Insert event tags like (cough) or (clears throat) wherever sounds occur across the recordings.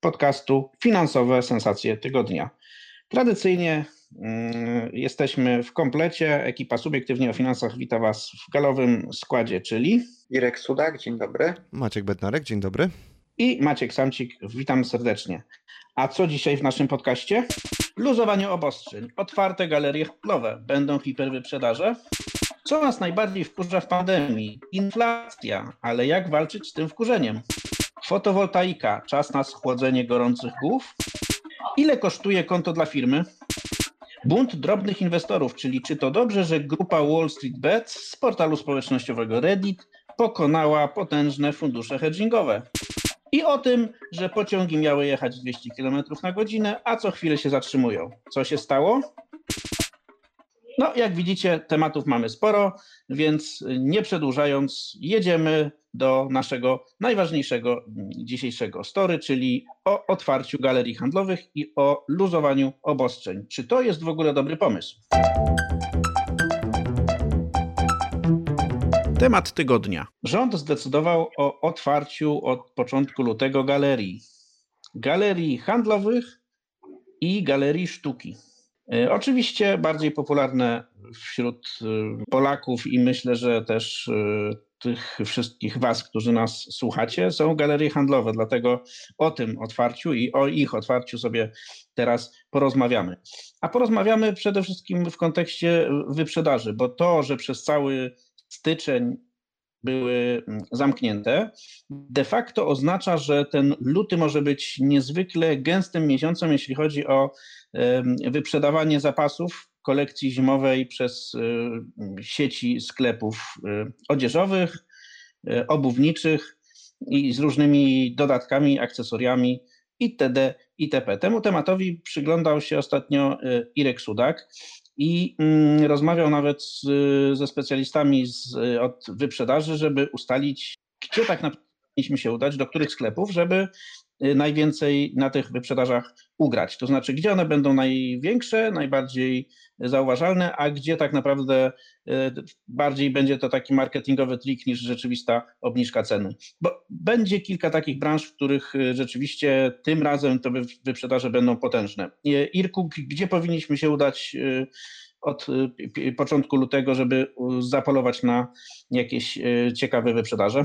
podcastu Finansowe Sensacje Tygodnia. Tradycyjnie mm, jesteśmy w komplecie. Ekipa Subiektywnie o Finansach wita Was w galowym składzie, czyli Irek Sudak, dzień dobry. Maciek Bednarek, dzień dobry. I Maciek Samcik, witam serdecznie. A co dzisiaj w naszym podcaście? Luzowanie obostrzeń, otwarte galerie handlowe, będą hiperwyprzedaże? Co nas najbardziej wkurza w pandemii? Inflacja, ale jak walczyć z tym wkurzeniem? Fotowoltaika, czas na schłodzenie gorących głów? Ile kosztuje konto dla firmy? Bunt drobnych inwestorów, czyli czy to dobrze, że grupa Wall Street Bets z portalu społecznościowego Reddit pokonała potężne fundusze hedgingowe? I o tym, że pociągi miały jechać 200 km na godzinę, a co chwilę się zatrzymują. Co się stało? No, jak widzicie, tematów mamy sporo, więc nie przedłużając, jedziemy do naszego najważniejszego dzisiejszego story, czyli o otwarciu galerii handlowych i o luzowaniu obostrzeń. Czy to jest w ogóle dobry pomysł? Temat tygodnia. Rząd zdecydował o otwarciu od początku lutego galerii. Galerii handlowych i galerii sztuki. E, oczywiście bardziej popularne wśród e, Polaków i myślę, że też e, tych wszystkich Was, którzy nas słuchacie, są galerie handlowe. Dlatego o tym otwarciu i o ich otwarciu sobie teraz porozmawiamy. A porozmawiamy przede wszystkim w kontekście wyprzedaży, bo to, że przez cały styczeń były mm, zamknięte, de facto oznacza, że ten luty może być niezwykle gęstym miesiącem, jeśli chodzi o wyprzedawanie zapasów kolekcji zimowej przez y, sieci sklepów y, odzieżowych, y, obuwniczych i z różnymi dodatkami, akcesoriami itd. itp. Temu tematowi przyglądał się ostatnio Irek Sudak i mm, rozmawiał nawet z, ze specjalistami z, od wyprzedaży, żeby ustalić, gdzie tak naprawdę powinniśmy się udać, do których sklepów, żeby najwięcej na tych wyprzedażach ugrać. To znaczy, gdzie one będą największe, najbardziej zauważalne, a gdzie tak naprawdę y, bardziej będzie to taki marketingowy trik niż rzeczywista obniżka ceny. Bo będzie kilka takich branż, w których y, rzeczywiście tym razem to wyprzedaże będą potężne. Irku, gdzie powinniśmy się udać od początku lutego, żeby zapolować na jakieś ciekawe wyprzedaże?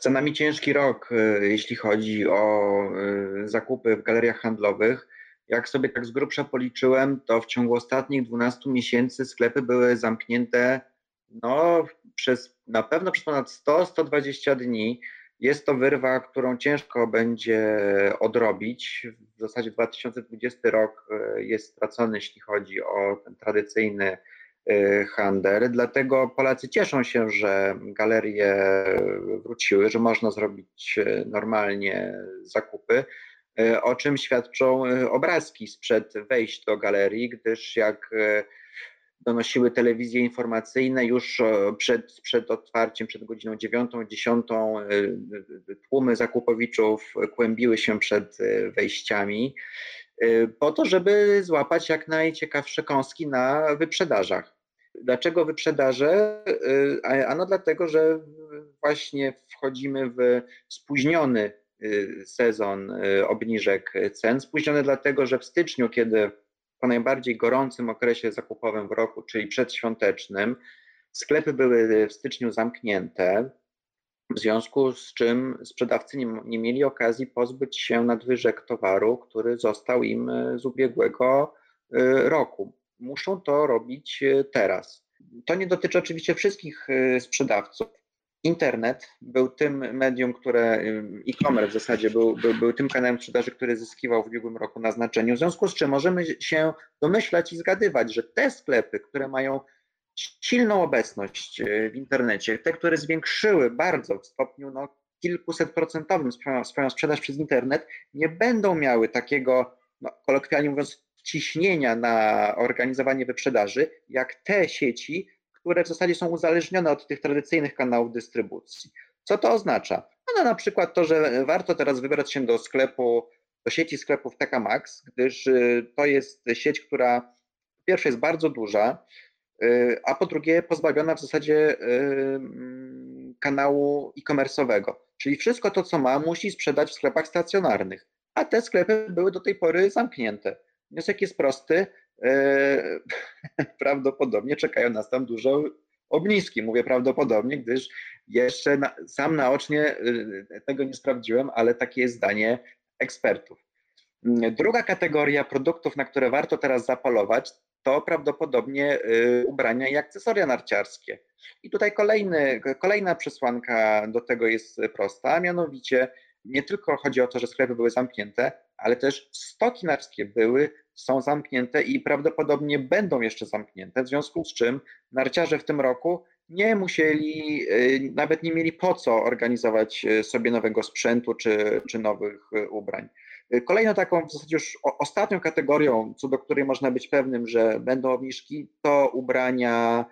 Za nami ciężki rok, e, jeśli chodzi o e, zakupy w galeriach handlowych. Jak sobie tak z grubsza policzyłem, to w ciągu ostatnich 12 miesięcy sklepy były zamknięte no, przez, na pewno przez ponad 100-120 dni. Jest to wyrwa, którą ciężko będzie odrobić. W zasadzie 2020 rok e, jest stracony, jeśli chodzi o ten tradycyjny handel. Dlatego Polacy cieszą się, że galerie wróciły, że można zrobić y, normalnie zakupy, y, o czym świadczą obrazki sprzed wejść do galerii, gdyż jak donosiły telewizje informacyjne już przed, przed otwarciem, przed godziną 9, 10, tłumy zakupowiczów kłębiły się przed wejściami po to, żeby złapać jak najciekawsze kąski na wyprzedażach. Dlaczego wyprzedaże? Y, ano dlatego, że właśnie wchodzimy w spóźniony y, sezon y, obniżek cen. Spóźniony dlatego, że w styczniu, kiedy po najbardziej gorącym okresie zakupowym w roku, czyli przedświątecznym, sklepy były w styczniu zamknięte, w związku z czym sprzedawcy nie, nie mieli okazji pozbyć się nadwyżek towaru, który został im z ubiegłego roku muszą to robić e, teraz. To nie dotyczy oczywiście wszystkich e, sprzedawców. Internet był tym medium, które e, e-commerce w zasadzie był, był, był tym kanałem sprzedaży, który zyskiwał w ubiegłym roku na znaczeniu. W związku z czym możemy się domyślać i zgadywać, że te sklepy, które mają silną obecność w internecie, te, które zwiększyły bardzo w stopniu no, kilkuset procentowym swoją sprzedaż przez internet, nie będą miały takiego, no, kolokwialnie mówiąc, ciśnienia na organizowanie wyprzedaży, jak te sieci, które w zasadzie są uzależnione od tych tradycyjnych kanałów dystrybucji. Co to oznacza? No na przykład to, że warto teraz wybrać się do sklepu, do sieci sklepów TK Max, gdyż y, to jest sieć, która po pierwsze jest bardzo duża, y, a po drugie pozbawiona w zasadzie y, mm, kanału e-commerce'owego. Czyli wszystko to, co ma, musi sprzedać w sklepach stacjonarnych, a te sklepy były do tej pory zamknięte. Wniosek jest prosty. (laughs) Prawdopodobnie czekają nas tam dużo obniżki. Mówię prawdopodobnie, gdyż jeszcze na, sam naocznie y, tego nie sprawdziłem, ale takie jest zdanie ekspertów. Druga kategoria produktów, na które warto teraz zapolować, to prawdopodobnie y, ubrania i akcesoria narciarskie. I tutaj kolejny, kolejna przesłanka do tego jest prosta, a mianowicie nie tylko chodzi o to, że sklepy były zamknięte, ale też stoki narskie były, są zamknięte i prawdopodobnie będą jeszcze zamknięte, w związku z czym narciarze w tym roku nie musieli, y, nawet nie mieli po co organizować y, sobie nowego sprzętu czy, czy nowych y, ubrań. Kolejną taką w zasadzie już ostatnią kategorią, co do której można być pewnym, że będą obniżki, to ubrania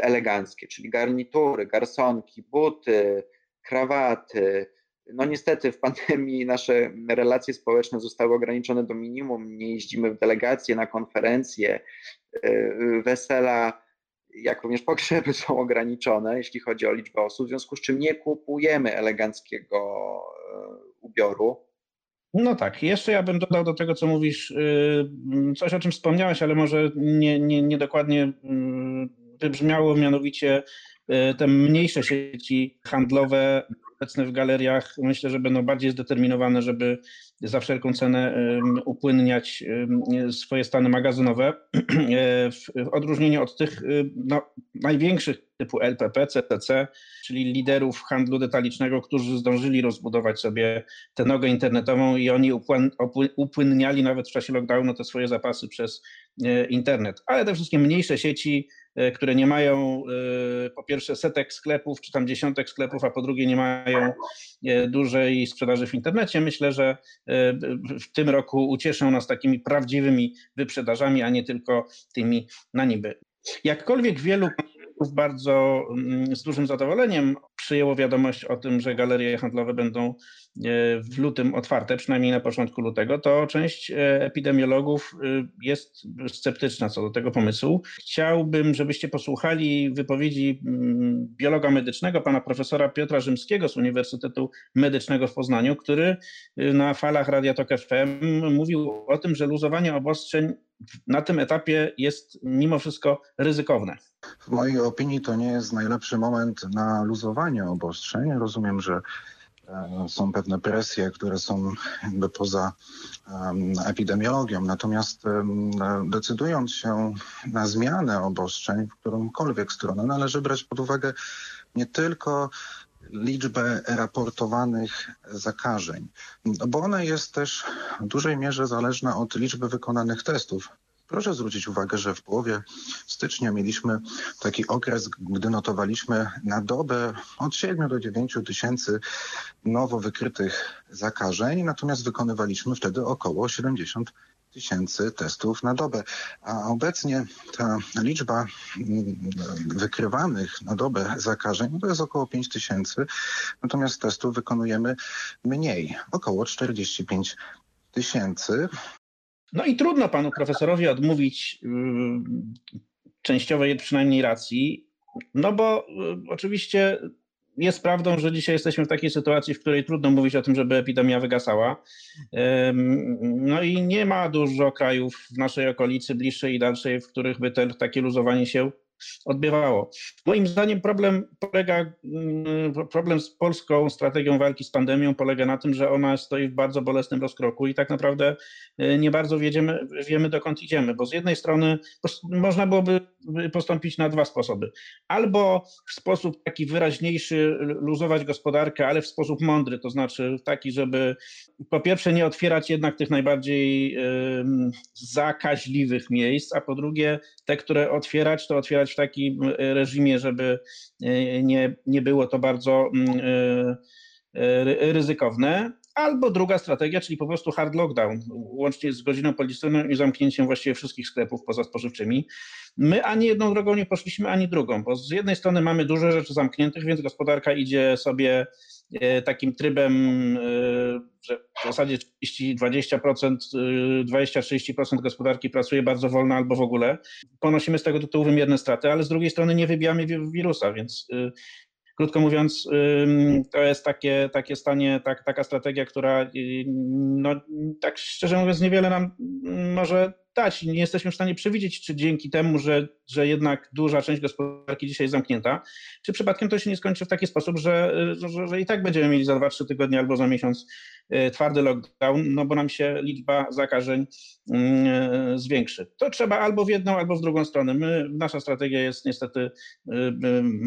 eleganckie, czyli garnitury, garsonki, buty, krawaty, no niestety w pandemii nasze relacje społeczne zostały ograniczone do minimum. Nie jeździmy w delegacje, na konferencje, e, wesela, jak również pogrzeby są ograniczone, jeśli chodzi o liczbę osób, w związku z czym nie kupujemy eleganckiego e, ubioru. No tak, jeszcze ja bym dodał do tego, co mówisz, y, coś o czym wspomniałeś, ale może nie, nie, nie dokładnie y, wybrzmiało, mianowicie y, te mniejsze sieci handlowe obecne w galeriach myślę, że będą bardziej zdeterminowane, żeby za wszelką cenę upłynniać swoje stany magazynowe. (clears throat) E, w odróżnieniu od tych no, największych typu LPP, CTC, czyli liderów handlu detalicznego, którzy zdążyli rozbudować sobie tę nogę internetową i oni upłynniali nawet w czasie lockdownu te swoje zapasy przez e, internet. Ale te wszystkie mniejsze sieci, e, które nie mają po pierwsze setek sklepów, czy tam dziesiątek sklepów, a po drugie nie mają dużej sprzedaży w internecie, myślę, że w tym roku ucieszą nas takimi prawdziwymi wyprzedażami, a nie tylko tymi na niby. Jakkolwiek wielu bardzo mm, z dużym zadowoleniem przyjęło wiadomość o tym, że galerie handlowe będą e, w lutym otwarte, przynajmniej na początku lutego, to część e, epidemiologów e, jest sceptyczna co do tego pomysłu. Chciałbym, żebyście posłuchali wypowiedzi mm, biologa medycznego, pana profesora Piotra Rzymskiego z Uniwersytetu Medycznego w Poznaniu, który na falach Radia Tok FM mówił o tym, że luzowanie obostrzeń na tym etapie jest mimo wszystko ryzykowne. W mojej opinii to nie jest najlepszy moment na luzowanie obostrzeń. Rozumiem, że e, są pewne presje, które są jakby poza epidemiologią. Natomiast um, decydując się na zmianę obostrzeń w którąkolwiek stronę, należy brać pod uwagę nie tylko liczbę raportowanych zakażeń, bo ona jest też w dużej mierze zależna od liczby wykonanych testów. Proszę zwrócić uwagę, że w połowie stycznia mieliśmy taki okres, gdy notowaliśmy na dobę od 7 do 9 tysięcy nowo wykrytych zakażeń, natomiast wykonywaliśmy wtedy około 70 tysięcy testów na dobę. A obecnie ta liczba mm, wykrywanych na dobę zakażeń to jest około 5 tysięcy, natomiast testów wykonujemy mniej, około 45 tysięcy. No i trudno panu profesorowi odmówić yy, częściowej przynajmniej racji, no bo yy, oczywiście jest prawdą, że dzisiaj jesteśmy w takiej sytuacji, w której trudno mówić o tym, żeby epidemia wygasała. No i nie ma dużo krajów w naszej okolicy, bliższej i dalszej, w których by te, takie luzowanie się odbywało. Moim zdaniem problem polega, mm, problem z polską strategią walki z pandemią polega na tym, że ona stoi w bardzo bolesnym rozkroku i tak naprawdę e, nie bardzo wiedziemy, wiemy dokąd idziemy, bo z jednej strony można byłoby postąpić na dwa sposoby. Albo w sposób taki wyraźniejszy luzować gospodarkę, ale w sposób mądry, to znaczy taki, żeby po pierwsze nie otwierać jednak tych najbardziej zakaźliwych miejsc, a po drugie te, które otwierać, to otwierać w takim reżimie, żeby e, nie, nie było to bardzo mm, e, ryzykowne. Albo druga strategia, czyli po prostu hard lockdown, łącznie z godziną policyjną i zamknięciem właściwie wszystkich sklepów poza spożywczymi. My ani jedną drogą nie poszliśmy, ani drugą, bo z jednej strony mamy dużo rzeczy zamkniętych, więc gospodarka idzie sobie e, takim trybem, e, że w zasadzie 20%, 20-30% e, gospodarki pracuje bardzo wolno albo w ogóle. Ponosimy z tego tytułu wymierne straty, ale z drugiej strony nie wybijamy wirusa, więc krótko mówiąc, to jest takie, takie stanie, tak, taka strategia, która no, tak szczerze mówiąc niewiele nam może dać. Nie jesteśmy w stanie przewidzieć, czy dzięki temu, że, że jednak duża część gospodarki dzisiaj jest zamknięta, czy przypadkiem to się nie skończy w taki sposób, że, że, że i tak będziemy mieli za 2-3 tygodnie albo za miesiąc y, twardy lockdown, no bo nam się liczba zakażeń y, zwiększy. To trzeba albo w jedną, albo w drugą stronę. My, nasza strategia jest niestety y,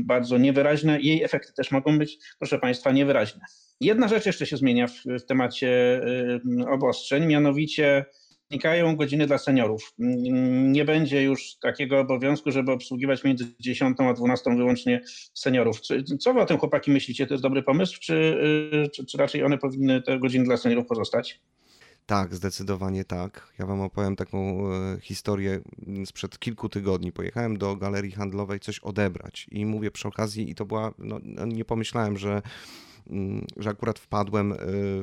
bardzo niewyraźna jej efekty też mogą być, proszę Państwa, niewyraźne. Jedna rzecz jeszcze się zmienia w, w temacie obostrzeń, mianowicie znikają godziny dla seniorów. Nie będzie już takiego obowiązku, żeby obsługiwać między 10 a 12 wyłącznie seniorów. Co wy o tym chłopaki myślicie? To jest dobry pomysł, czy, y, czy, czy raczej one powinny te godziny dla seniorów pozostać? Tak, zdecydowanie tak. Ja Wam opowiem taką e, historię sprzed kilku tygodni. Pojechałem do galerii handlowej coś odebrać i mówię przy okazji, i to była, no, no nie pomyślałem, że Mm, że akurat wpadłem y,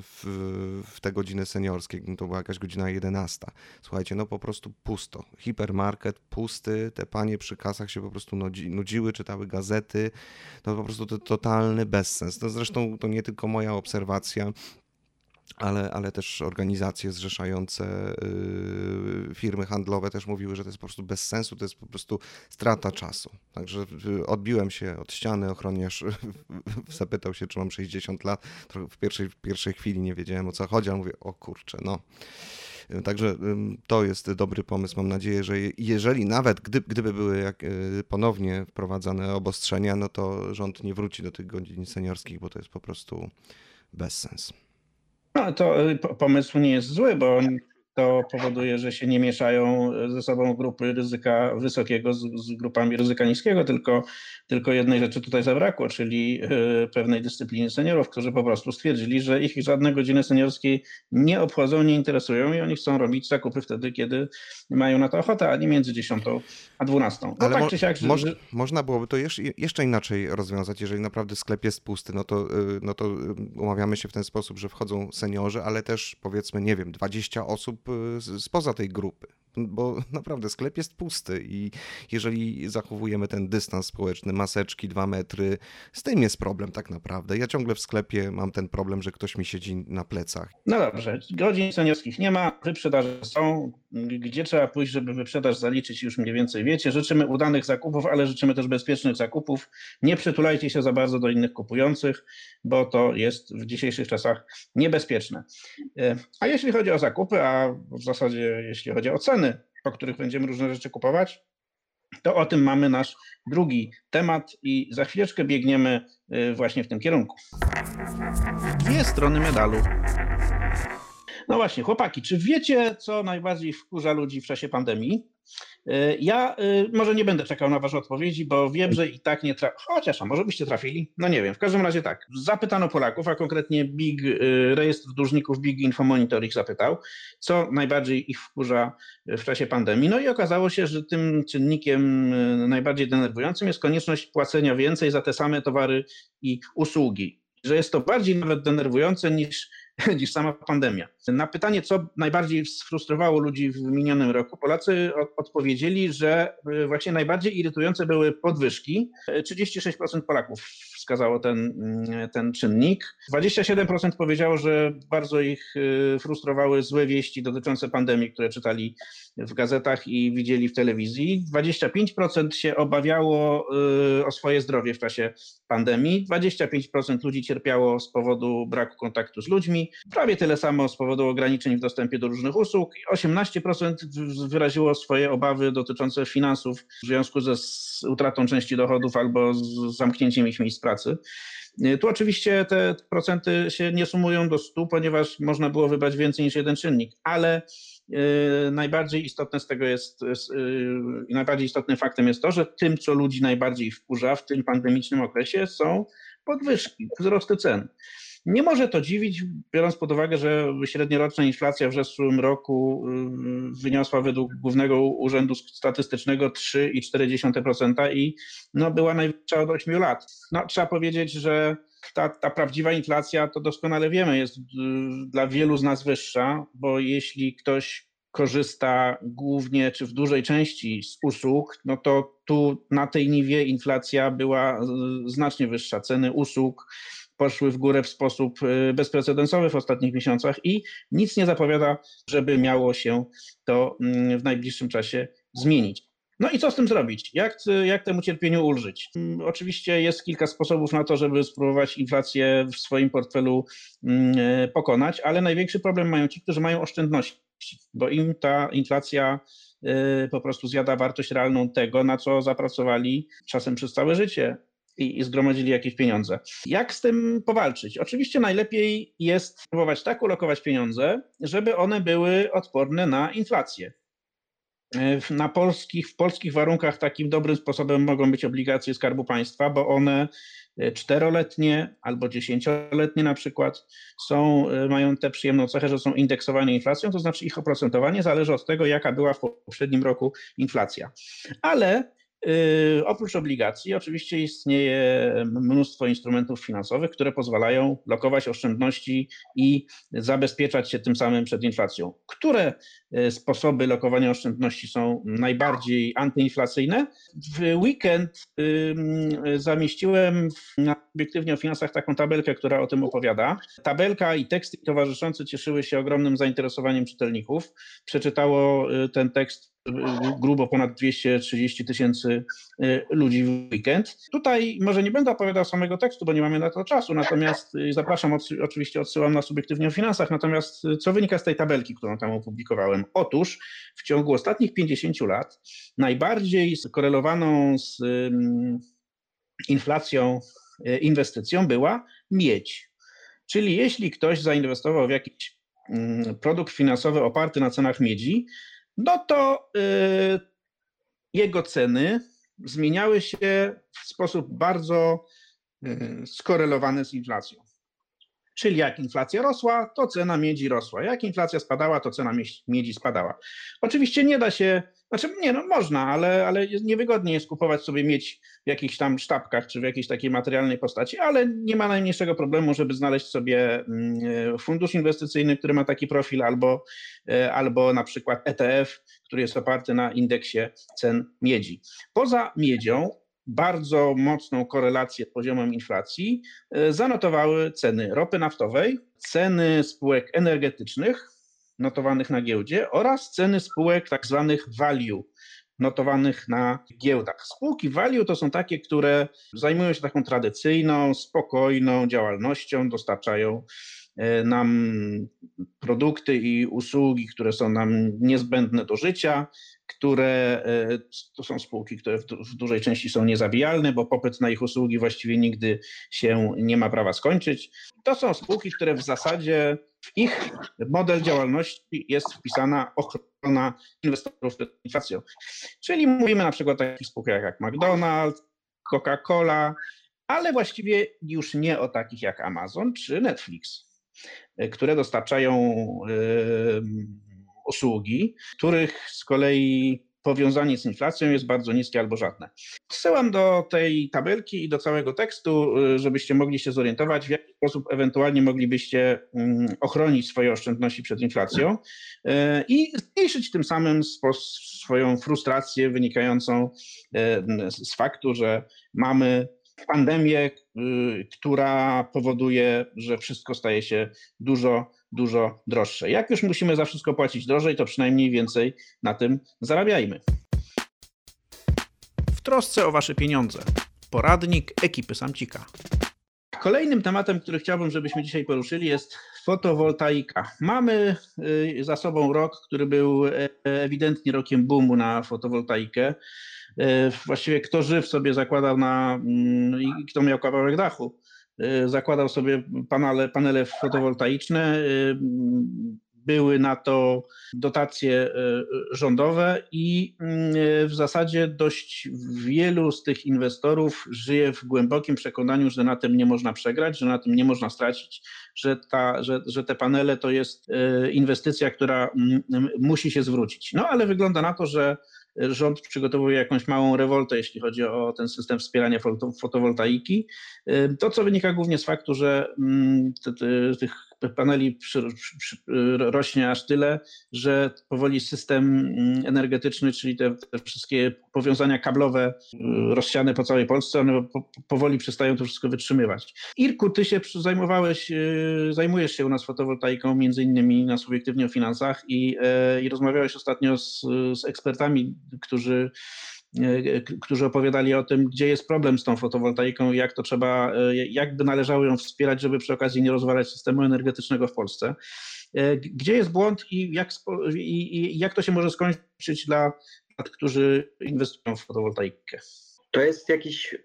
w, w te godziny seniorskie, to była jakaś godzina 11. Słuchajcie, no po prostu pusto. Hipermarket pusty, te panie przy kasach się po prostu nudzi, nudziły, czytały gazety. To po prostu to, totalny bezsens. To zresztą to nie tylko moja obserwacja ale, ale też organizacje zrzeszające y, firmy handlowe też mówiły, że to jest po prostu bez sensu, to jest po prostu strata czasu. Także y, odbiłem się od ściany, ochroniarz (laughs) zapytał się, czy mam 60 lat. W pierwszej, w pierwszej chwili nie wiedziałem o co chodzi, ale mówię, o kurczę, no. Także to jest dobry pomysł. Mam nadzieję, że jeżeli nawet gdy, gdyby były jak, y, ponownie wprowadzane obostrzenia, no to rząd nie wróci do tych godzin seniorskich, bo to jest po prostu bezsens. No to y, pomysł nie jest zły, bo to powoduje, że się nie mieszają ze sobą grupy ryzyka wysokiego z, z, grupami ryzyka niskiego, tylko, tylko jednej rzeczy tutaj zabrakło, czyli y, pewnej dyscypliny seniorów, którzy po prostu stwierdzili, że ich żadne godziny seniorskie nie obchodzą, nie interesują i oni chcą robić zakupy wtedy, kiedy mają na to ochotę, a nie między 10 a 12. No Ale tak mo czy siak, że... można byłoby to jeszcze inaczej rozwiązać, jeżeli naprawdę sklep jest pusty, no to, y, no to umawiamy się w ten sposób, że wchodzą seniorzy, ale też powiedzmy, nie wiem, 20 osób spoza tej grupy bo (laughs) naprawdę sklep jest pusty i jeżeli zachowujemy ten dystans społeczny, maseczki, dwa metry, z tym jest problem tak naprawdę. Ja ciągle w sklepie mam ten problem, że ktoś mi siedzi na plecach. No dobrze, godzin seniorskich nie ma, wyprzedaże są. Gdzie trzeba pójść, żeby wyprzedaż zaliczyć, już mniej więcej wiecie. Życzymy udanych zakupów, ale życzymy też bezpiecznych zakupów. Nie przytulajcie się za bardzo do innych kupujących, bo to jest w dzisiejszych czasach niebezpieczne. E, a jeśli chodzi o zakupy, a w zasadzie jeśli chodzi o ceny, po których będziemy różne rzeczy kupować, to o tym mamy nasz drugi temat i za chwileczkę biegniemy y, właśnie w tym kierunku. Dwie strony medalu. No właśnie, chłopaki, czy wiecie, co najbardziej wkurza ludzi w czasie pandemii? Y, ja y, może nie będę czekał na Wasze odpowiedzi, bo wiem, że i tak nie trafi. Chociaż, a może byście trafili? No nie wiem. W każdym razie tak. Zapytano Polaków, a konkretnie Big y, Rejestr Dłużników Big Info Monitor ich zapytał, co najbardziej ich wkurza w czasie pandemii. No i okazało się, że tym czynnikiem najbardziej denerwującym jest konieczność płacenia więcej za te same towary i usługi. Że jest to bardziej nawet denerwujące niż (laughs) niż sama pandemia. Na pytanie, co najbardziej sfrustrowało ludzi w minionym roku, Polacy odpowiedzieli, że y, właśnie najbardziej irytujące były podwyżki. 36% Polaków wskazało ten, mm, ten czynnik. 27% powiedziało, że bardzo ich y, frustrowały złe wieści dotyczące pandemii, które czytali w gazetach i widzieli w telewizji. 25% się obawiało y, o swoje zdrowie w czasie pandemii. 25% ludzi cierpiało z powodu braku kontaktu z ludźmi prawie tyle samo z powodu ograniczeń w dostępie do różnych usług. 18% wyraziło swoje obawy dotyczące finansów w związku ze utratą części dochodów albo z zamknięciem ich miejsc pracy. Tu oczywiście te procenty się nie sumują do 100, ponieważ można było wybrać więcej niż jeden czynnik, ale e, najbardziej istotne z tego jest, e, najbardziej istotnym faktem jest to, że tym, co ludzi najbardziej wkurza w tym pandemicznym okresie są podwyżki, wzrosty cen. Nie może to dziwić, biorąc pod uwagę, że średnioroczna inflacja w zeszłym roku y, wyniosła według Głównego Urzędu Statystycznego 3,4% i no, była najwyższa od 8 lat. No, trzeba powiedzieć, że ta, ta prawdziwa inflacja, to doskonale wiemy, jest y, dla wielu z nas wyższa, bo jeśli ktoś korzysta głównie czy w dużej części z usług, no to tu na tej niwie inflacja była y, znacznie wyższa. Ceny usług poszły w górę w sposób y, bezprecedensowy w ostatnich miesiącach i nic nie zapowiada, żeby miało się to mm, w najbliższym czasie zmienić. No i co z tym zrobić? Jak, jak temu cierpieniu ulżyć? Mm, oczywiście jest kilka sposobów na to, żeby spróbować inflację w swoim portfelu mm, e, pokonać, ale największy problem mają ci, którzy mają oszczędności, bo im ta inflacja po prostu zjada wartość realną tego, na co zapracowali czasem przez całe życie i, i zgromadzili jakieś pieniądze. Jak z tym powalczyć? Oczywiście najlepiej jest próbować tak ulokować pieniądze, żeby one były odporne na inflację. Na polskich, w polskich warunkach takim dobrym sposobem mogą być obligacje Skarbu Państwa, bo one e, czteroletnie albo dziesięcioletnie na przykład są, e, mają tę przyjemną cechę, że są indeksowane inflacją, to znaczy ich oprocentowanie zależy od tego, jaka była w poprzednim roku inflacja. Ale oprócz obligacji, oczywiście istnieje mnóstwo instrumentów finansowych, które pozwalają lokować oszczędności i zabezpieczać się tym samym przed inflacją. Które yy, sposoby lokowania oszczędności są najbardziej antyinflacyjne? W weekend yy, zamieściłem na obiektywnie o finansach taką tabelkę, która o tym opowiada. Tabelka i teksty towarzyszące cieszyły się ogromnym zainteresowaniem czytelników. Przeczytało ten tekst grubo ponad 230 tysięcy y, ludzi w weekend. Tutaj może nie będę opowiadał samego tekstu, bo nie mamy na to czasu, natomiast y, zapraszam, oczywiście odsyłam na subiektywnie o finansach, natomiast y, co wynika z tej tabelki, którą tam opublikowałem? Otóż w ciągu ostatnich 50 lat najbardziej skorelowaną z inflacją inwestycją była miedź. Czyli jeśli ktoś zainwestował w jakiś produkt finansowy oparty na cenach miedzi, no to y, jego ceny zmieniały się w sposób bardzo y, skorelowany z inflacją. Czyli jak inflacja rosła, to cena miedzi rosła. Jak inflacja spadała, to cena miedzi spadała. Oczywiście nie da się, znaczy nie, no można, ale, ale niewygodnie jest kupować sobie miedź w jakichś tam sztabkach czy w jakiejś takiej materialnej postaci, ale nie ma najmniejszego problemu, żeby znaleźć sobie mm, fundusz inwestycyjny, który ma taki profil, albo, e, albo na przykład ETF, który jest oparty na indeksie cen miedzi. Poza miedzią bardzo mocną korelację z poziomem inflacji e, zanotowały ceny ropy naftowej, ceny spółek energetycznych notowanych na giełdzie oraz ceny spółek tak zwanych value notowanych na giełdach. Spółki value to są takie, które zajmują się taką tradycyjną, spokojną działalnością, dostarczają nam produkty i usługi, które są nam niezbędne do życia, które e, to są spółki, które w dużej części są niezabijalne, bo popyt na ich usługi właściwie nigdy się nie ma prawa skończyć. To są spółki, które w zasadzie w ich model działalności jest wpisana ochrona inwestorów przed inflacją. Czyli mówimy na przykład o takich spółkach jak McDonald's, Coca-Cola, ale właściwie już nie o takich jak Amazon czy Netflix, które dostarczają usługi, których z kolei powiązanie z inflacją jest bardzo niskie albo żadne. Wsyłam do tej tabelki i do całego tekstu, y, żebyście mogli się zorientować, w jaki sposób ewentualnie moglibyście mm, ochronić swoje oszczędności przed inflacją y, i zmniejszyć tym samym swoją frustrację wynikającą y, z faktu, że mamy pandemię, która powoduje, że wszystko staje się dużo dużo droższe. Jak już musimy za wszystko płacić drożej, to przynajmniej więcej na tym zarabiajmy. W trosce o Wasze pieniądze. Poradnik ekipy Samcika. Kolejnym tematem, który chciałbym, żebyśmy dzisiaj poruszyli, jest fotowoltaika. Mamy y, za sobą rok, który był e, ewidentnie rokiem boomu na fotowoltaikę. E, właściwie kto żyw sobie zakładał na mm, i kto miał kawałek dachu, e, zakładał sobie panele, panele fotowoltaiczne były na to dotacje e, rządowe i mm, w zasadzie dość wielu z tych inwestorów żyje w głębokim przekonaniu, że na tym nie można przegrać, że na tym nie można stracić, że, ta, że, że te panele to jest e, inwestycja, która mm, musi się zwrócić. No ale wygląda na to, że rząd przygotowuje jakąś małą rewoltę, jeśli chodzi o ten system wspierania fotowoltaiki. E, to, co wynika głównie z faktu, że mm, tych paneli przy, przy, rośnie aż tyle, że powoli system mm, energetyczny, czyli te, te wszystkie powiązania kablowe y, rozsiane po całej Polsce, one po, powoli przestają to wszystko wytrzymywać. Irku, ty się zajmowałeś, y, zajmujesz się u nas fotowoltaiką, między innymi na subiektywnie o finansach i, e, i rozmawiałeś ostatnio z, z ekspertami, którzy którzy opowiadali o tym, gdzie jest problem z tą fotowoltaiką, jak to trzeba, e, jak by należało ją wspierać, żeby przy okazji nie rozwalać systemu energetycznego w Polsce. E, gdzie jest błąd i jak, i, i jak to się może skończyć dla tych, którzy inwestują w fotowoltaikę? To jest jakiś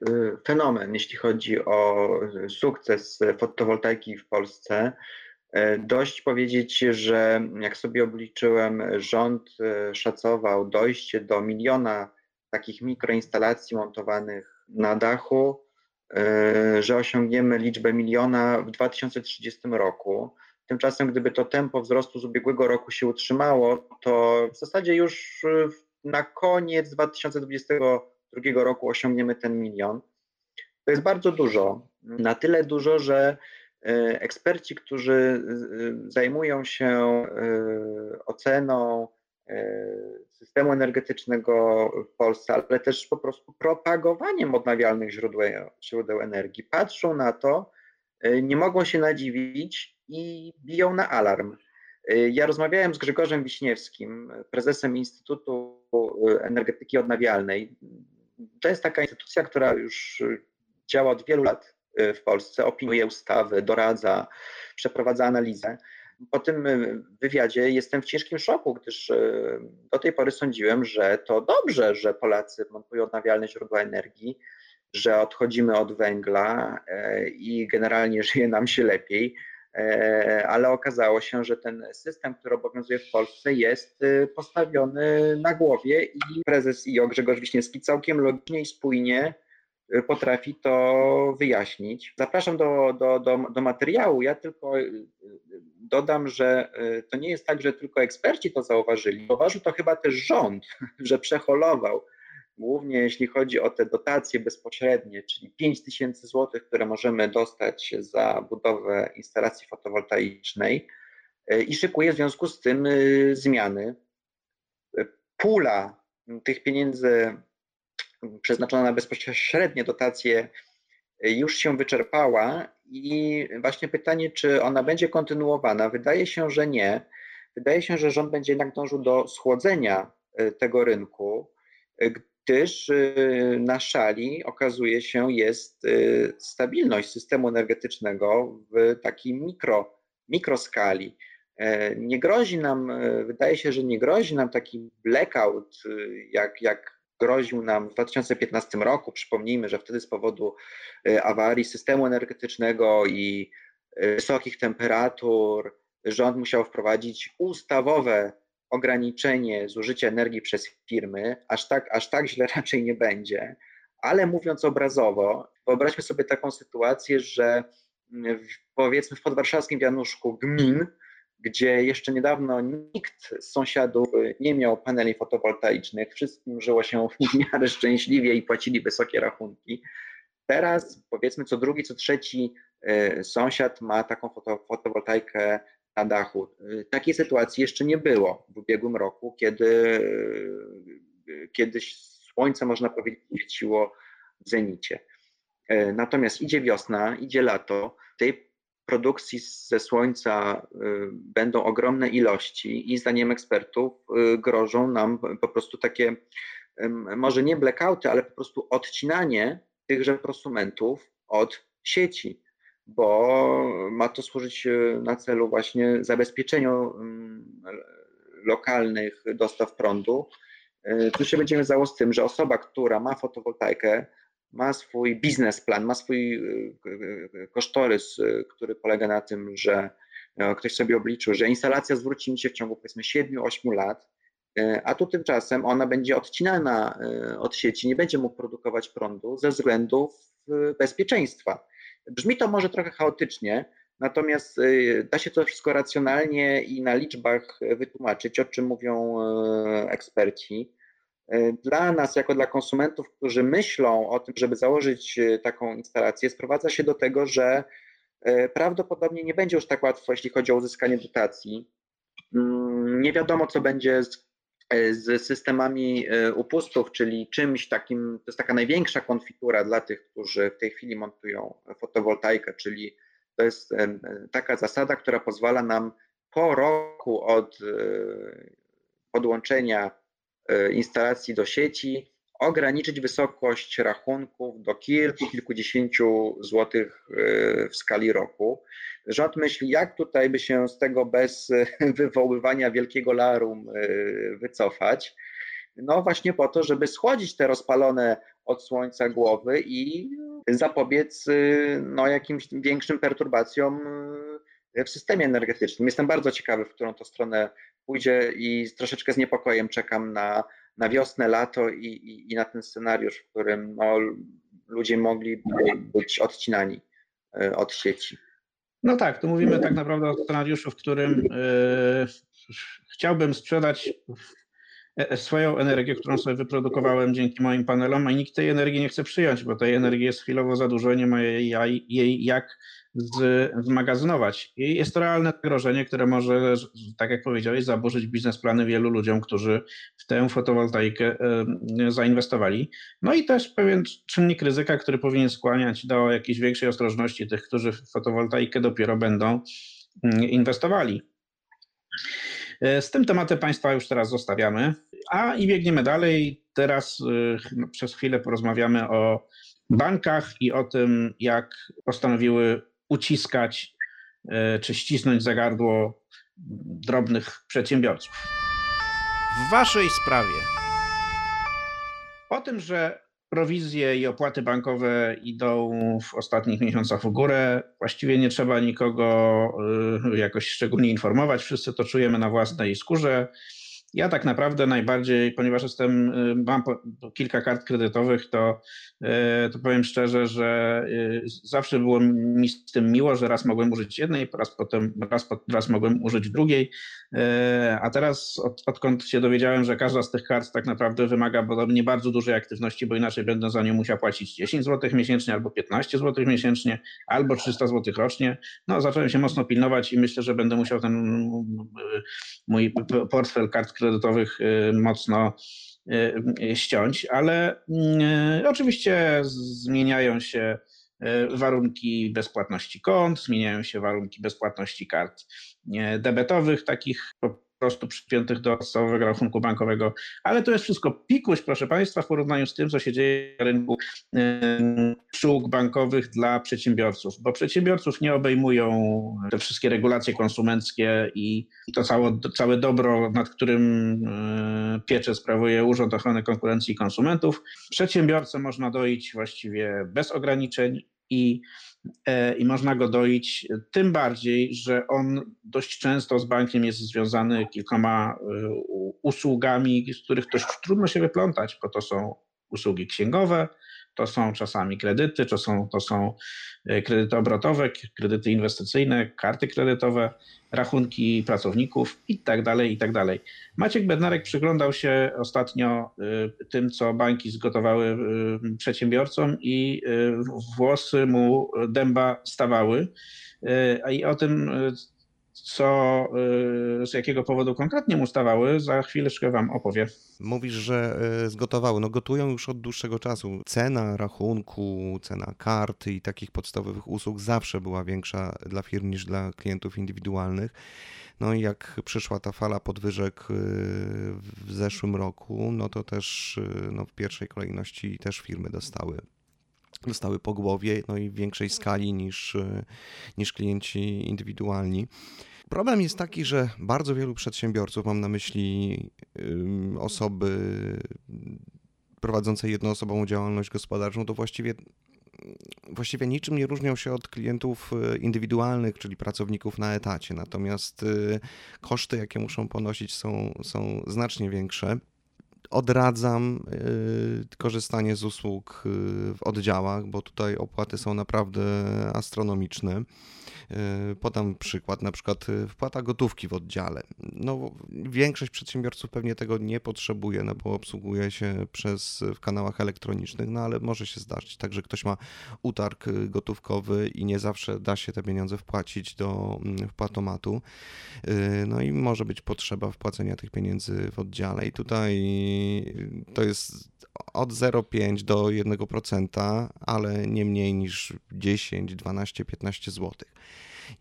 fenomen, jeśli chodzi o sukces fotowoltaiki w Polsce. Dość powiedzieć, że jak sobie obliczyłem, rząd szacował dojście do miliona takich mikroinstalacji montowanych na dachu, e, że osiągniemy liczbę miliona w 2030 roku. Tymczasem, gdyby to tempo wzrostu z ubiegłego roku się utrzymało, to w zasadzie już na koniec 2022 roku osiągniemy ten milion. To jest bardzo dużo. Na tyle dużo, że e, eksperci, którzy zajmują się e, oceną, E, systemu energetycznego w Polsce, ale też po prostu propagowaniem odnawialnych źródeł, źródeł energii. Patrzą na to, e, nie mogą się nadziwić i biją na alarm. E, ja rozmawiałem z Grzegorzem Wiśniewskim, prezesem Instytutu Energetyki Odnawialnej. To jest taka instytucja, która już działa od wielu lat w Polsce, opiniuje ustawy, doradza, przeprowadza analizę po tym y, wywiadzie jestem w ciężkim szoku, gdyż y, do tej pory sądziłem, że to dobrze, że Polacy montują odnawialne źródła energii, że odchodzimy od węgla e, i generalnie (laughs) żyje nam się lepiej, e, ale okazało się, że ten system, który obowiązuje w Polsce jest postawiony na głowie i prezes IO Grzegorz Wiśniewski całkiem logicznie i spójnie potrafi to wyjaśnić. Zapraszam do, do, do, do materiału. Ja tylko dodam, że y, to nie jest tak, że tylko eksperci to zauważyli. Zauważył to chyba też rząd, (laughs) że przeholował, głównie jeśli chodzi o te dotacje bezpośrednie, czyli 5 tysięcy złotych, które możemy dostać za budowę instalacji fotowoltaicznej y, i szykuje w związku z tym y, zmiany. Pula tych pieniędzy przeznaczona na bezpośrednie dotacje już się wyczerpała i właśnie pytanie, czy ona będzie kontynuowana. Wydaje się, że nie. Wydaje się, że rząd będzie jednak dążył do schłodzenia e, tego rynku, e, gdyż e, na szali okazuje się jest stabilność systemu energetycznego w takiej mikro, mikroskali. Nie grozi nam, wydaje się, że nie grozi nam taki blackout, jak, jak groził nam w 2015 roku. Przypomnijmy, że wtedy z powodu e, awarii systemu energetycznego i e, wysokich temperatur rząd musiał wprowadzić ustawowe ograniczenie zużycia energii przez firmy. Aż tak, aż tak źle (laughs) raczej nie będzie. Ale mówiąc obrazowo, wyobraźmy sobie taką sytuację, że powiedzmy w podwarszawskim Januszku gmin gdzie jeszcze niedawno nikt z sąsiadów nie miał paneli fotowoltaicznych, wszystkim żyło się w (laughs) miarę szczęśliwie i płacili wysokie rachunki. Teraz powiedzmy co drugi, co trzeci e, sąsiad ma taką foto, fotowoltaikę na dachu. E, takiej sytuacji jeszcze nie było w ubiegłym roku, kiedy, e, kiedy słońce, można powiedzieć, świeciło w zenicie. Natomiast idzie wiosna, idzie lato, tej produkcji ze słońca y, będą ogromne ilości i zdaniem ekspertów y, grożą nam po prostu takie, może nie blackouty, ale po prostu odcinanie tychże prosumentów od sieci. bo ma to służyć na celu właśnie zabezpieczeniu mm, lokalnych dostaw prądu. Tu się będziemy wiązało z tym, że osoba, która ma fotowoltaikę, ma swój biznesplan, ma swój kosztorys, który polega na tym, że ktoś sobie obliczył, że instalacja zwróci mi się w ciągu powiedzmy 7-8 lat, E, a tu tymczasem ona będzie odcinana e, od sieci, nie będzie mógł produkować prądu ze względów e, bezpieczeństwa. Brzmi to może trochę chaotycznie, natomiast da się to wszystko racjonalnie i na liczbach wytłumaczyć, o czym mówią eksperci. Dla nas, jako dla konsumentów, którzy myślą o tym, żeby założyć taką instalację, sprowadza się do tego, że prawdopodobnie nie będzie już tak łatwo, jeśli chodzi o uzyskanie dotacji. Mm, nie wiadomo, co będzie z E, z systemami e, upustów, czyli czymś takim, to jest taka największa konfitura dla tych, którzy w tej chwili montują fotowoltaikę, czyli to jest e, taka zasada, która pozwala nam po roku od podłączenia instalacji do sieci ograniczyć wysokość rachunków do kilku, kilkudziesięciu złotych w skali roku. Rząd myśli, jak tutaj by się z tego bez (laughs) wywoływania wielkiego larum wycofać. No właśnie po to, żeby schłodzić te rozpalone od słońca głowy i zapobiec no, jakimś większym perturbacjom w systemie energetycznym. Jestem bardzo ciekawy, w którą to stronę pójdzie i troszeczkę z niepokojem czekam na, na wiosnę, lato i, i, i na ten scenariusz, w którym no, ludzie mogli być odcinani od sieci. No tak, tu mówimy tak naprawdę o scenariuszu, w którym yy, chciałbym sprzedać e, swoją energię, którą sobie wyprodukowałem dzięki moim panelom, a nikt tej energii nie chce przyjąć, bo tej energii jest chwilowo za dużo, nie ma jej, jej jak zmagazynować. I jest to realne zagrożenie, które może, tak jak powiedziałeś, zaburzyć biznesplany wielu ludziom, którzy w tę fotowoltaikę zainwestowali. No i też pewien czynnik ryzyka, który powinien skłaniać do jakiejś większej ostrożności tych, którzy w fotowoltaikę dopiero będą mm, inwestowali. E, z tym tematem Państwa już teraz zostawiamy, a i biegniemy dalej. Teraz y, no, przez chwilę porozmawiamy o bankach i o tym, jak postanowiły uciskać e, czy ścisnąć za gardło drobnych przedsiębiorców. W waszej sprawie. O tym, że prowizje i opłaty bankowe idą w ostatnich miesiącach w górę, właściwie nie trzeba nikogo e, jakoś szczególnie informować. Wszyscy to czujemy na własnej skórze. Ja tak naprawdę najbardziej, ponieważ jestem, y, mam kilka kart kredytowych, to, y, to powiem szczerze, że y, zawsze było mi z tym miło, że raz mogłem użyć jednej, raz potem raz, raz mogłem użyć drugiej, a teraz od, odkąd się dowiedziałem, że każda z tych kart tak naprawdę wymaga podobnie bardzo dużej aktywności, bo inaczej będę za nią musiał płacić 10 zł miesięcznie, albo 15 zł miesięcznie, albo 300 zł rocznie, no zacząłem się mocno pilnować i myślę, że będę musiał ten mój portfel kart kredytowych y, mocno y, ściąć, ale y, oczywiście zmieniają się warunki bezpłatności kont, zmieniają się warunki bezpłatności kart debetowych, takich prostu przypiętych do podstawowego rachunku bankowego, ale to jest wszystko pikuś, proszę Państwa, w porównaniu z tym, co się dzieje na rynku usług bankowych dla przedsiębiorców, bo przedsiębiorców nie obejmują te wszystkie regulacje konsumenckie i to całe, całe dobro, nad którym pieczę sprawuje Urząd Ochrony Konkurencji i Konsumentów. Przedsiębiorcę można doić właściwie bez ograniczeń i E, i można go doić, tym bardziej, że on dość często z bankiem jest związany kilkoma e, usługami, z których dość trudno się wyplątać, bo to są usługi księgowe, to są czasami kredyty, to są, to są e, kredyty obrotowe, kredyty inwestycyjne, karty kredytowe, rachunki pracowników i tak dalej, i tak. Maciek Bednarek przyglądał się ostatnio y, tym, co banki zgotowały y, przedsiębiorcom i włosy mu dęba stawały. I o tym, co, y, z jakiego powodu konkretnie mu stawały, za chwileczkę wam opowie. Mówisz, że y, zgotowały. No gotują już od dłuższego czasu. Cena rachunku, cena karty i takich podstawowych usług zawsze była większa dla firm niż dla klientów indywidualnych. No i jak przyszła ta fala podwyżek y, w zeszłym roku, no to też no w pierwszej kolejności też firmy dostały dostały po głowie, no i w większej skali niż, niż klienci indywidualni. Problem jest taki, że bardzo wielu przedsiębiorców, mam na myśli osoby prowadzące jednoosobową działalność gospodarczą, to właściwie właściwie niczym nie różnią się od klientów e, indywidualnych, czyli pracowników na etacie. Natomiast e, koszty, jakie muszą ponosić, są, są znacznie większe. Odradzam e, korzystanie z usług w oddziałach, bo tutaj opłaty są naprawdę astronomiczne. E, podam przykład, na przykład wpłata gotówki w oddziale. No, większość przedsiębiorców pewnie tego nie potrzebuje, no bo obsługuje się przez, w kanałach elektronicznych, no ale może się zdarzyć tak, że ktoś ma utarg gotówkowy i nie zawsze da się te pieniądze wpłacić do mm, wpłatomatu. No i może być potrzeba wpłacenia tych pieniędzy w oddziale i tutaj to jest od 0,5 do 1%, ale nie mniej niż 10, 12, 15 zł.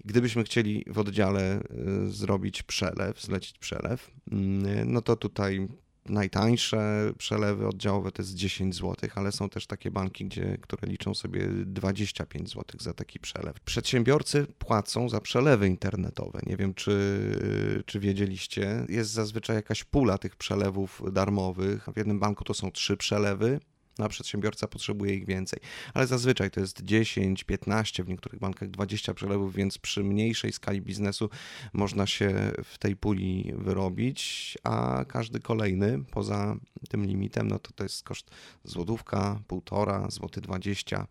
Gdybyśmy chcieli w oddziale y, zrobić przelew, zlecić przelew, mm, no to tutaj najtańsze przelewy oddziałowe to jest 10 zł, ale są też takie banki, gdzie, które liczą sobie 25 zł za taki przelew. Przedsiębiorcy płacą za przelewy internetowe. Nie wiem, czy, czy wiedzieliście. Jest zazwyczaj jakaś pula tych przelewów darmowych. W jednym banku to są trzy przelewy, a przedsiębiorca potrzebuje ich więcej. Ale zazwyczaj to jest 10, 15, w niektórych bankach 20 przelewów, więc przy mniejszej skali biznesu można się w tej puli wyrobić, a każdy kolejny poza tym limitem, no to to jest koszt złotówka, półtora, złoty 20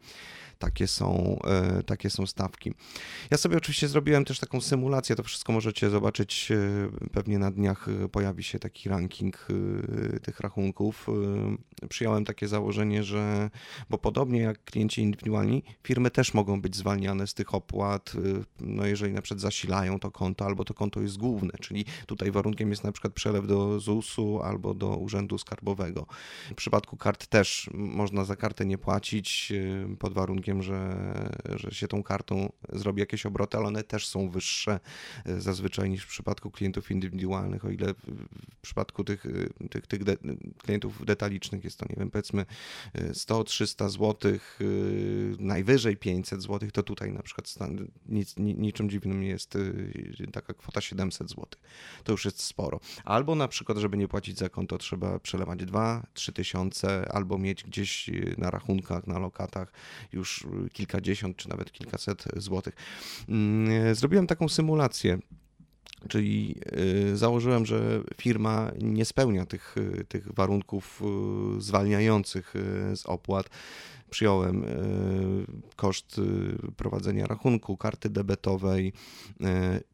takie są, e, takie są stawki. Ja sobie oczywiście zrobiłem też taką symulację, to wszystko możecie zobaczyć, e, pewnie na dniach e, pojawi się taki ranking tych rachunków. Przyjąłem takie założenie, że, bo podobnie jak klienci indywidualni, firmy też mogą być zwalniane z tych opłat, no jeżeli na przykład zasilają to konto, albo to konto jest główne, czyli tutaj warunkiem jest na przykład przelew do ZUS-u albo do Urzędu Skarbowego. W przypadku kart też można za kartę nie płacić pod warunkiem, że, że się tą kartą zrobi jakieś obroty, ale one też są wyższe e, zazwyczaj niż w przypadku klientów indywidualnych, o ile w przypadku tych, tych, tych de klientów detalicznych jest to, nie wiem, powiedzmy 100-300 zł, najwyżej 500 zł, to tutaj na przykład nic, niczym dziwnym jest e, taka kwota 700 zł. To już jest sporo. Albo na przykład, żeby nie płacić za konto, trzeba przelewać 2-3 tysiące, albo mieć gdzieś na rachunkach, na lokatach już kilkadziesiąt czy nawet kilkaset złotych. Mm, zrobiłem taką symulację. Czyli y, założyłem, że firma nie spełnia tych, tych warunków y, zwalniających y, z opłat. Przyjąłem koszt prowadzenia rachunku, karty debetowej,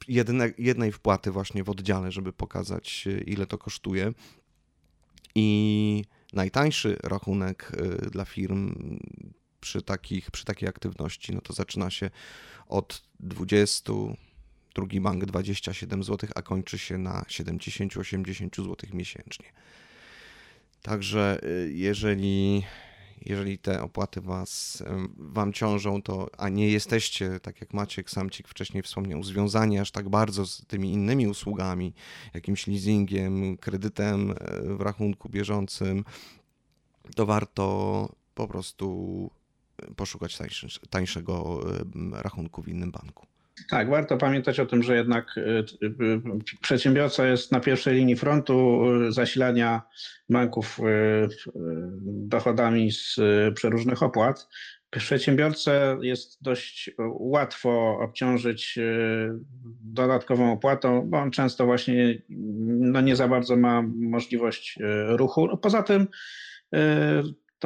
jedne, jednej wpłaty właśnie w oddziale, żeby pokazać, ile to kosztuje. I najtańszy rachunek dla firm przy, takich, przy takiej aktywności, no to zaczyna się od 20, drugi bank 27 zł, a kończy się na 70-80 zł miesięcznie. Także y, jeżeli, jeżeli te opłaty was, wam ciążą, to a nie jesteście, tak jak Maciek Samcik wcześniej wspomniał, związani aż tak bardzo z tymi innymi usługami, jakimś leasingiem, kredytem e, w rachunku bieżącym, to warto po prostu poszukać tańszy, tańszego rachunku w innym banku. Tak, warto pamiętać o tym, że jednak e, e, przedsiębiorca jest na pierwszej linii frontu e, zasilania banków dochodami z przeróżnych opłat. Przedsiębiorcę jest dość łatwo obciążyć dodatkową opłatą, bo on często właśnie no nie za bardzo ma możliwość ruchu. Poza tym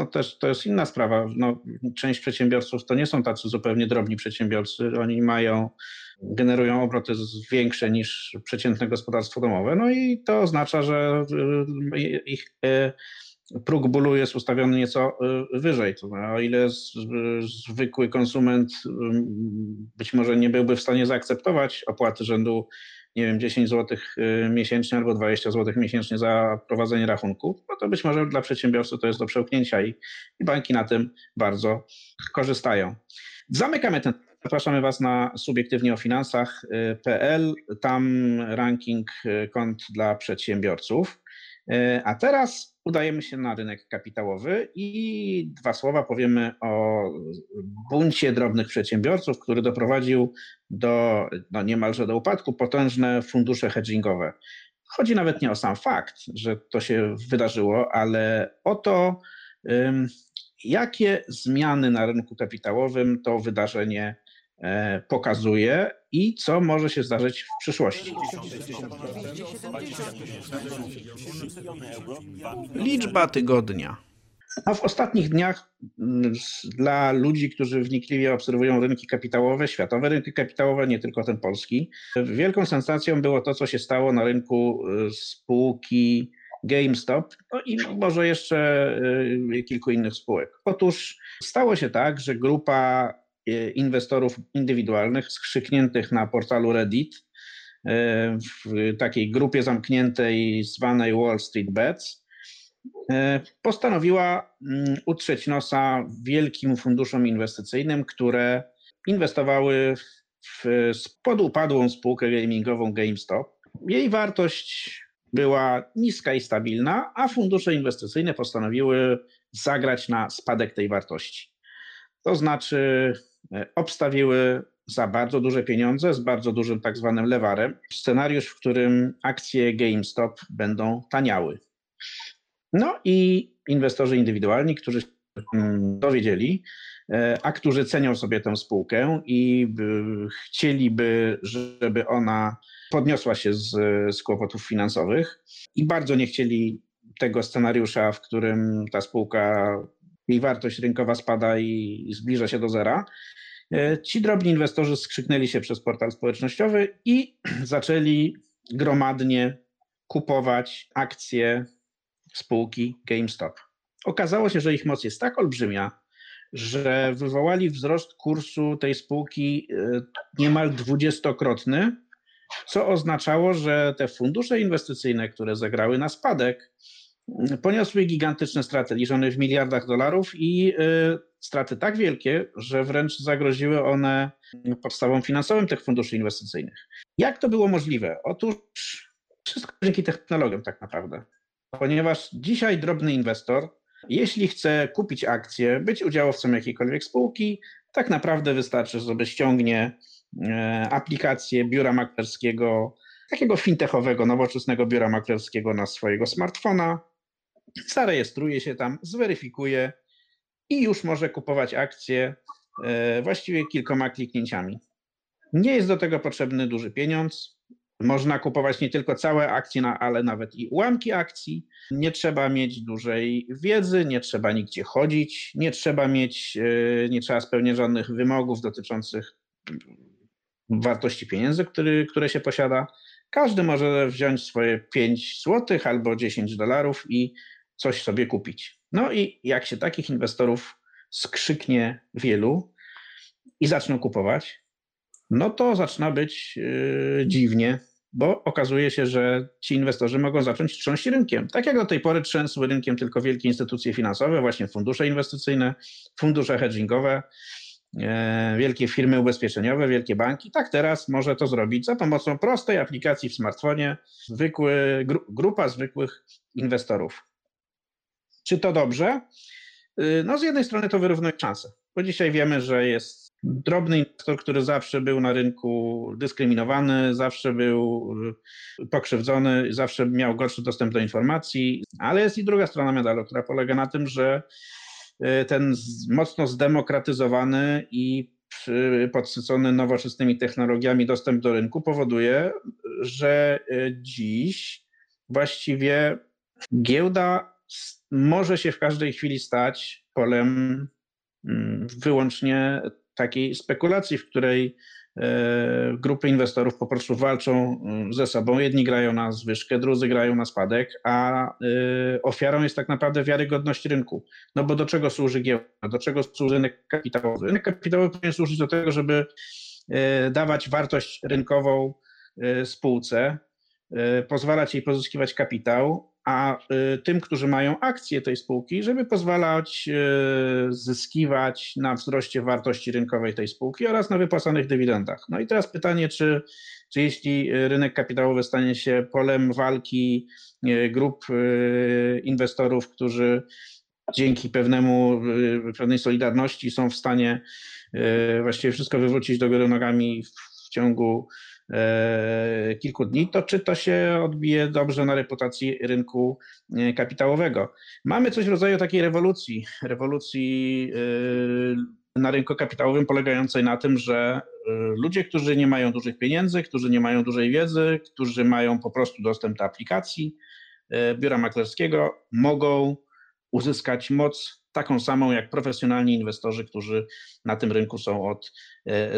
to też to jest inna sprawa. No, część przedsiębiorców to nie są tacy zupełnie drobni przedsiębiorcy. Oni mają, generują obroty większe niż przeciętne gospodarstwo domowe. No i to oznacza, że y, ich y, próg bólu jest ustawiony nieco y, wyżej. O ile zwykły konsument być może nie byłby w stanie zaakceptować opłaty rzędu nie wiem, 10 zł y, miesięcznie albo 20 zł miesięcznie za prowadzenie rachunku, no to być może dla przedsiębiorcy to jest do przełknięcia i, i banki na tym bardzo korzystają. Zamykamy ten. Zapraszamy Was na subiektywnie o finansach.pl. Tam ranking y, kont dla przedsiębiorców. Y, a teraz udajemy się na rynek kapitałowy i dwa słowa powiemy o buncie drobnych przedsiębiorców, który doprowadził do no niemalże do upadku potężne fundusze hedgingowe. Chodzi nawet nie o sam fakt, że to się wydarzyło, ale o to, jakie zmiany na rynku kapitałowym to wydarzenie e, pokazuje i co może się zdarzyć w przyszłości. Liczba tygodnia. A w ostatnich dniach mm, dla ludzi, którzy wnikliwie obserwują rynki kapitałowe, światowe rynki kapitałowe, nie tylko ten polski, wielką sensacją było to, co się stało na rynku y, spółki GameStop no i może jeszcze y, kilku innych spółek. Otóż stało się tak, że grupa inwestorów indywidualnych skrzykniętych na portalu Reddit w takiej grupie zamkniętej zwanej Wall Street Bets E, postanowiła mm, utrzeć nosa wielkim funduszom inwestycyjnym, które inwestowały w podupadłą spółkę gamingową GameStop. Jej wartość była niska i stabilna, a fundusze inwestycyjne postanowiły zagrać na spadek tej wartości. To znaczy obstawiły za bardzo duże pieniądze, z bardzo dużym tak zwanym lewarem, scenariusz, w którym akcje GameStop będą taniały. No i inwestorzy indywidualni, którzy mm, dowiedzieli, e, a którzy cenią sobie tę spółkę i chcieliby, żeby ona podniosła się z, z kłopotów finansowych i bardzo nie chcieli tego scenariusza, w którym ta spółka, jej wartość rynkowa spada i zbliża się do zera. E, ci drobni inwestorzy skrzyknęli się przez portal społecznościowy i (clears throat) zaczęli gromadnie kupować akcje spółki GameStop. Okazało się, że ich moc jest tak olbrzymia, że wywołali wzrost kursu tej spółki e, niemal dwudziestokrotny, co oznaczało, że te fundusze inwestycyjne, które zagrały na spadek, poniosły gigantyczne straty liczone w miliardach dolarów i e, straty tak wielkie, że wręcz zagroziły one podstawom finansowym tych funduszy inwestycyjnych. Jak to było możliwe? Otóż wszystko dzięki technologiom tak naprawdę ponieważ dzisiaj drobny inwestor, jeśli chce kupić akcję, być udziałowcem jakiejkolwiek spółki, tak naprawdę wystarczy, żeby ściągnie e, aplikację biura maklerskiego, takiego fintechowego, nowoczesnego biura maklerskiego na swojego smartfona, zarejestruje się tam, zweryfikuje i już może kupować akcje e, właściwie kilkoma kliknięciami. Nie jest do tego potrzebny duży pieniądz. Można kupować nie tylko całe akcje, ale nawet i ułamki akcji. Nie trzeba mieć dużej wiedzy, nie trzeba nigdzie chodzić, nie trzeba mieć, e, nie trzeba spełniać żadnych wymogów dotyczących wartości pieniędzy, który, które się posiada. Każdy może wziąć swoje 5 zł albo 10 dolarów i coś sobie kupić. No i jak się takich inwestorów skrzyknie wielu i zaczną kupować, no to zaczyna być yy, dziwnie, bo okazuje się, że ci inwestorzy mogą zacząć trząść rynkiem. Tak jak do tej pory trzęsły rynkiem tylko wielkie instytucje finansowe, właśnie fundusze inwestycyjne, fundusze hedgingowe, e, wielkie firmy ubezpieczeniowe, wielkie banki. Tak teraz może to zrobić za pomocą prostej aplikacji w smartfonie zwykły, grupa zwykłych inwestorów. Czy to dobrze? Y, no z jednej strony to wyrównuje szanse, bo dzisiaj wiemy, że jest drobny inwestor, który zawsze był na rynku dyskryminowany, zawsze był y, pokrzywdzony, zawsze miał gorszy dostęp do informacji, ale jest i druga strona medalu, która polega na tym, że y, ten mocno zdemokratyzowany i podsycony nowoczesnymi technologiami dostęp do rynku powoduje, że dziś właściwie giełda może się w każdej chwili stać polem mm, wyłącznie takiej spekulacji, w której e, grupy inwestorów po prostu walczą mm, ze sobą. Jedni grają na zwyżkę, drudzy grają na spadek, a e, ofiarą jest tak naprawdę wiarygodność rynku. No bo do czego służy giełda? Do czego służy rynek kapitałowy? Rynek kapitałowy powinien służyć do tego, żeby e, dawać wartość rynkową spółce, pozwalać jej pozyskiwać kapitał, a tym, którzy mają akcje tej spółki, żeby pozwalać zyskiwać na wzroście wartości rynkowej tej spółki oraz na wypłacanych dywidendach. No i teraz pytanie, czy, czy jeśli rynek kapitałowy stanie się polem walki grup inwestorów, którzy dzięki pewnemu, pewnej solidarności są w stanie właściwie wszystko wywrócić do góry nogami w ciągu E, kilku dni, to czy to się odbije dobrze na reputacji rynku e, kapitałowego. Mamy coś w rodzaju takiej rewolucji, rewolucji e, na rynku kapitałowym polegającej na tym, że ludzie, którzy nie mają dużych pieniędzy, którzy nie mają dużej wiedzy, którzy mają po prostu dostęp do aplikacji biura maklerskiego, mogą uzyskać moc taką samą jak profesjonalni inwestorzy, którzy na tym rynku są od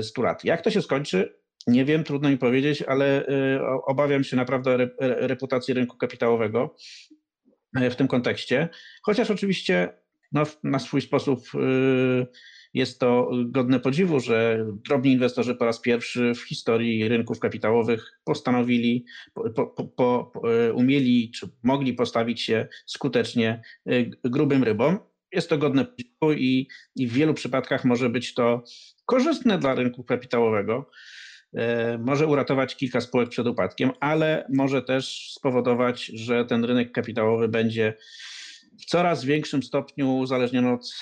100 lat. Jak to się skończy? Nie wiem, trudno mi powiedzieć, ale y, obawiam się naprawdę reputacji rynku kapitałowego y, w tym kontekście. Chociaż oczywiście no, na swój sposób y, jest to godne podziwu, że drobni inwestorzy po raz pierwszy w historii rynków kapitałowych postanowili, po, po, po, umieli czy mogli postawić się skutecznie grubym rybom. Jest to godne podziwu i, i w wielu przypadkach może być to korzystne dla rynku kapitałowego. E, może uratować kilka spółek przed upadkiem, ale może też spowodować, że ten rynek kapitałowy będzie w coraz większym stopniu uzależniony od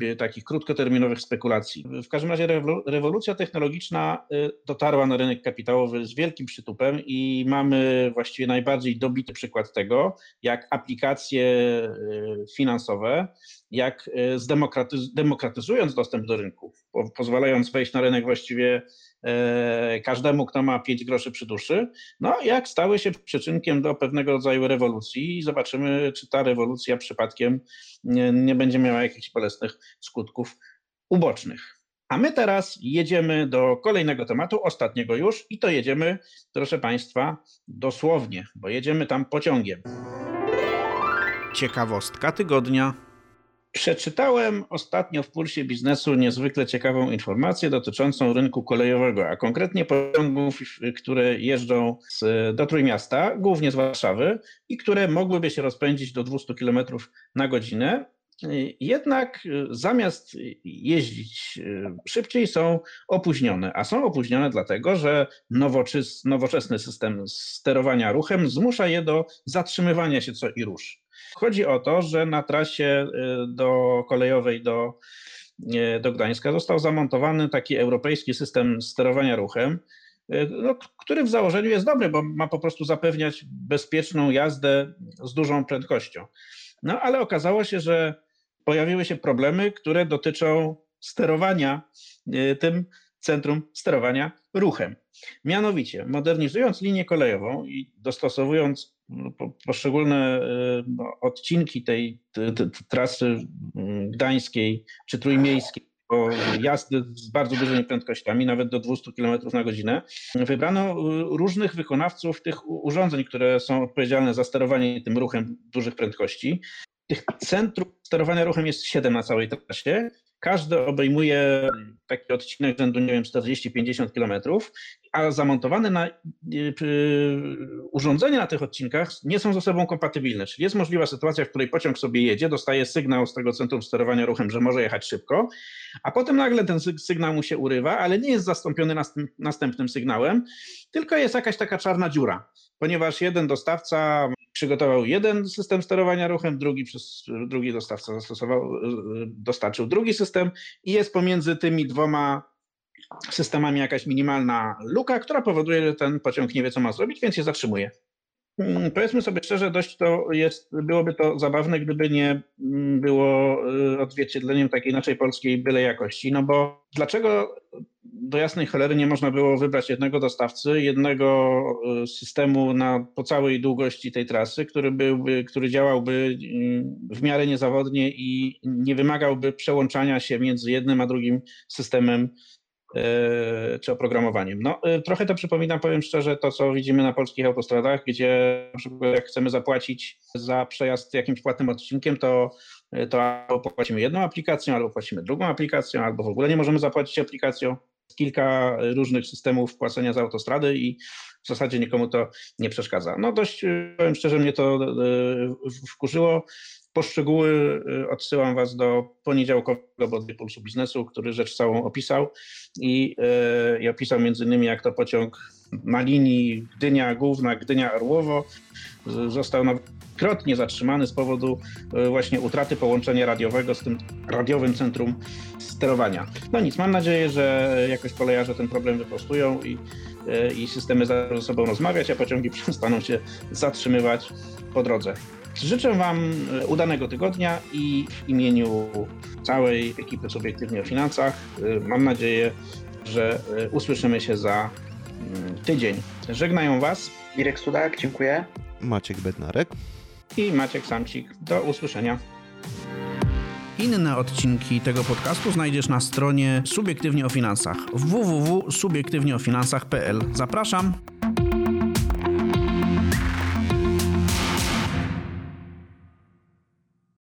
e, takich krótkoterminowych spekulacji. W każdym razie rewolucja technologiczna e, dotarła na rynek kapitałowy z wielkim przytupem i mamy właściwie najbardziej dobity przykład tego, jak aplikacje finansowe, jak zdemokratyzując dostęp do rynku, pozwalając wejść na rynek właściwie E, każdemu, kto ma 5 groszy przy duszy, no jak stały się przyczynkiem do pewnego rodzaju rewolucji i zobaczymy, czy ta rewolucja przypadkiem nie, nie będzie miała jakichś bolesnych skutków ubocznych. A my teraz jedziemy do kolejnego tematu, ostatniego już, i to jedziemy, proszę Państwa, dosłownie, bo jedziemy tam pociągiem. Ciekawostka tygodnia. Przeczytałem ostatnio w Pulsie Biznesu niezwykle ciekawą informację dotyczącą rynku kolejowego, a konkretnie pociągów, które jeżdżą z, do Trójmiasta, głównie z Warszawy i które mogłyby się rozpędzić do 200 km na godzinę. Jednak zamiast jeździć szybciej, są opóźnione. A są opóźnione dlatego, że nowoczesny system sterowania ruchem zmusza je do zatrzymywania się co i rusz. Chodzi o to, że na trasie y, do kolejowej do, y, do Gdańska został zamontowany taki europejski system sterowania ruchem, y, no, który w założeniu jest dobry, bo ma po prostu zapewniać bezpieczną jazdę z dużą prędkością. No ale okazało się, że pojawiły się problemy, które dotyczą sterowania tym centrum sterowania ruchem. Mianowicie, modernizując linię kolejową i dostosowując poszczególne y, no, odcinki tej, trasy gdańskiej czy trójmiejskiej, bo jazdy z bardzo dużymi prędkościami, nawet do 200 km na godzinę. Wybrano y, różnych wykonawców tych urządzeń, które są odpowiedzialne za sterowanie tym ruchem dużych prędkości. Tych centrów sterowania ruchem jest 7 na całej trasie każdy obejmuje taki odcinek rzędu, nie wiem, 40-50 kilometrów, a zamontowane na, y, urządzenia na tych odcinkach nie są ze sobą kompatybilne. Czyli jest możliwa sytuacja, w której pociąg sobie jedzie, dostaje sygnał z tego centrum sterowania ruchem, że może jechać szybko, a potem nagle ten sygnał mu się urywa, ale nie jest zastąpiony następnym sygnałem, tylko jest jakaś taka czarna dziura, ponieważ jeden dostawca przygotował jeden system sterowania ruchem, drugi, przez, drugi dostawca zastosował, dostarczył drugi system i jest pomiędzy tymi dwoma systemami jakaś minimalna luka, która powoduje, że ten pociąg nie wie, co ma zrobić, więc się zatrzymuje. Mm, powiedzmy sobie szczerze, dość to jest, byłoby to zabawne, gdyby nie mm, było y, odzwierciedleniem takiej naszej polskiej byle jakości. No bo dlaczego do jasnej cholery nie można było wybrać jednego dostawcy, jednego y, systemu na, po całej długości tej trasy, który, byłby, który działałby y, w miarę niezawodnie i nie wymagałby przełączania się między jednym a drugim systemem czy oprogramowaniem. No, e, trochę to przypomina, powiem szczerze, to co widzimy na polskich autostradach, gdzie na przykład jak chcemy zapłacić za przejazd jakimś płatnym odcinkiem, to, e, to albo płacimy jedną aplikacją, albo płacimy drugą aplikacją, albo w ogóle nie możemy zapłacić aplikacją. kilka różnych systemów płacenia za autostrady i w zasadzie nikomu to nie przeszkadza. No dość, powiem szczerze, mnie to wkurzyło. Poszczegóły odsyłam Was do poniedziałkowego bodaj Pulsu Biznesu, który rzecz całą opisał i, i opisał między innymi jak to pociąg na linii Gdynia Główna, Gdynia Orłowo został krotnie zatrzymany z powodu e, właśnie utraty połączenia radiowego z tym radiowym centrum sterowania. No nic, mam nadzieję, że jakoś kolejarze ten problem wyprostują i, i systemy ze sobą rozmawiać, a pociągi (laughs) przestaną się zatrzymywać po drodze. Życzę Wam e, udanego tygodnia i w imieniu całej ekipy Subiektywnie o Finansach mam nadzieję, że usłyszymy się za mm, tydzień. Żegnają Was Irek Sudak, dziękuję. Maciek Bednarek i Maciek Samcik. Do usłyszenia. Inne odcinki tego podcastu znajdziesz na stronie Subiektywnie o Finansach www.subiektywnieofinansach.pl. Zapraszam!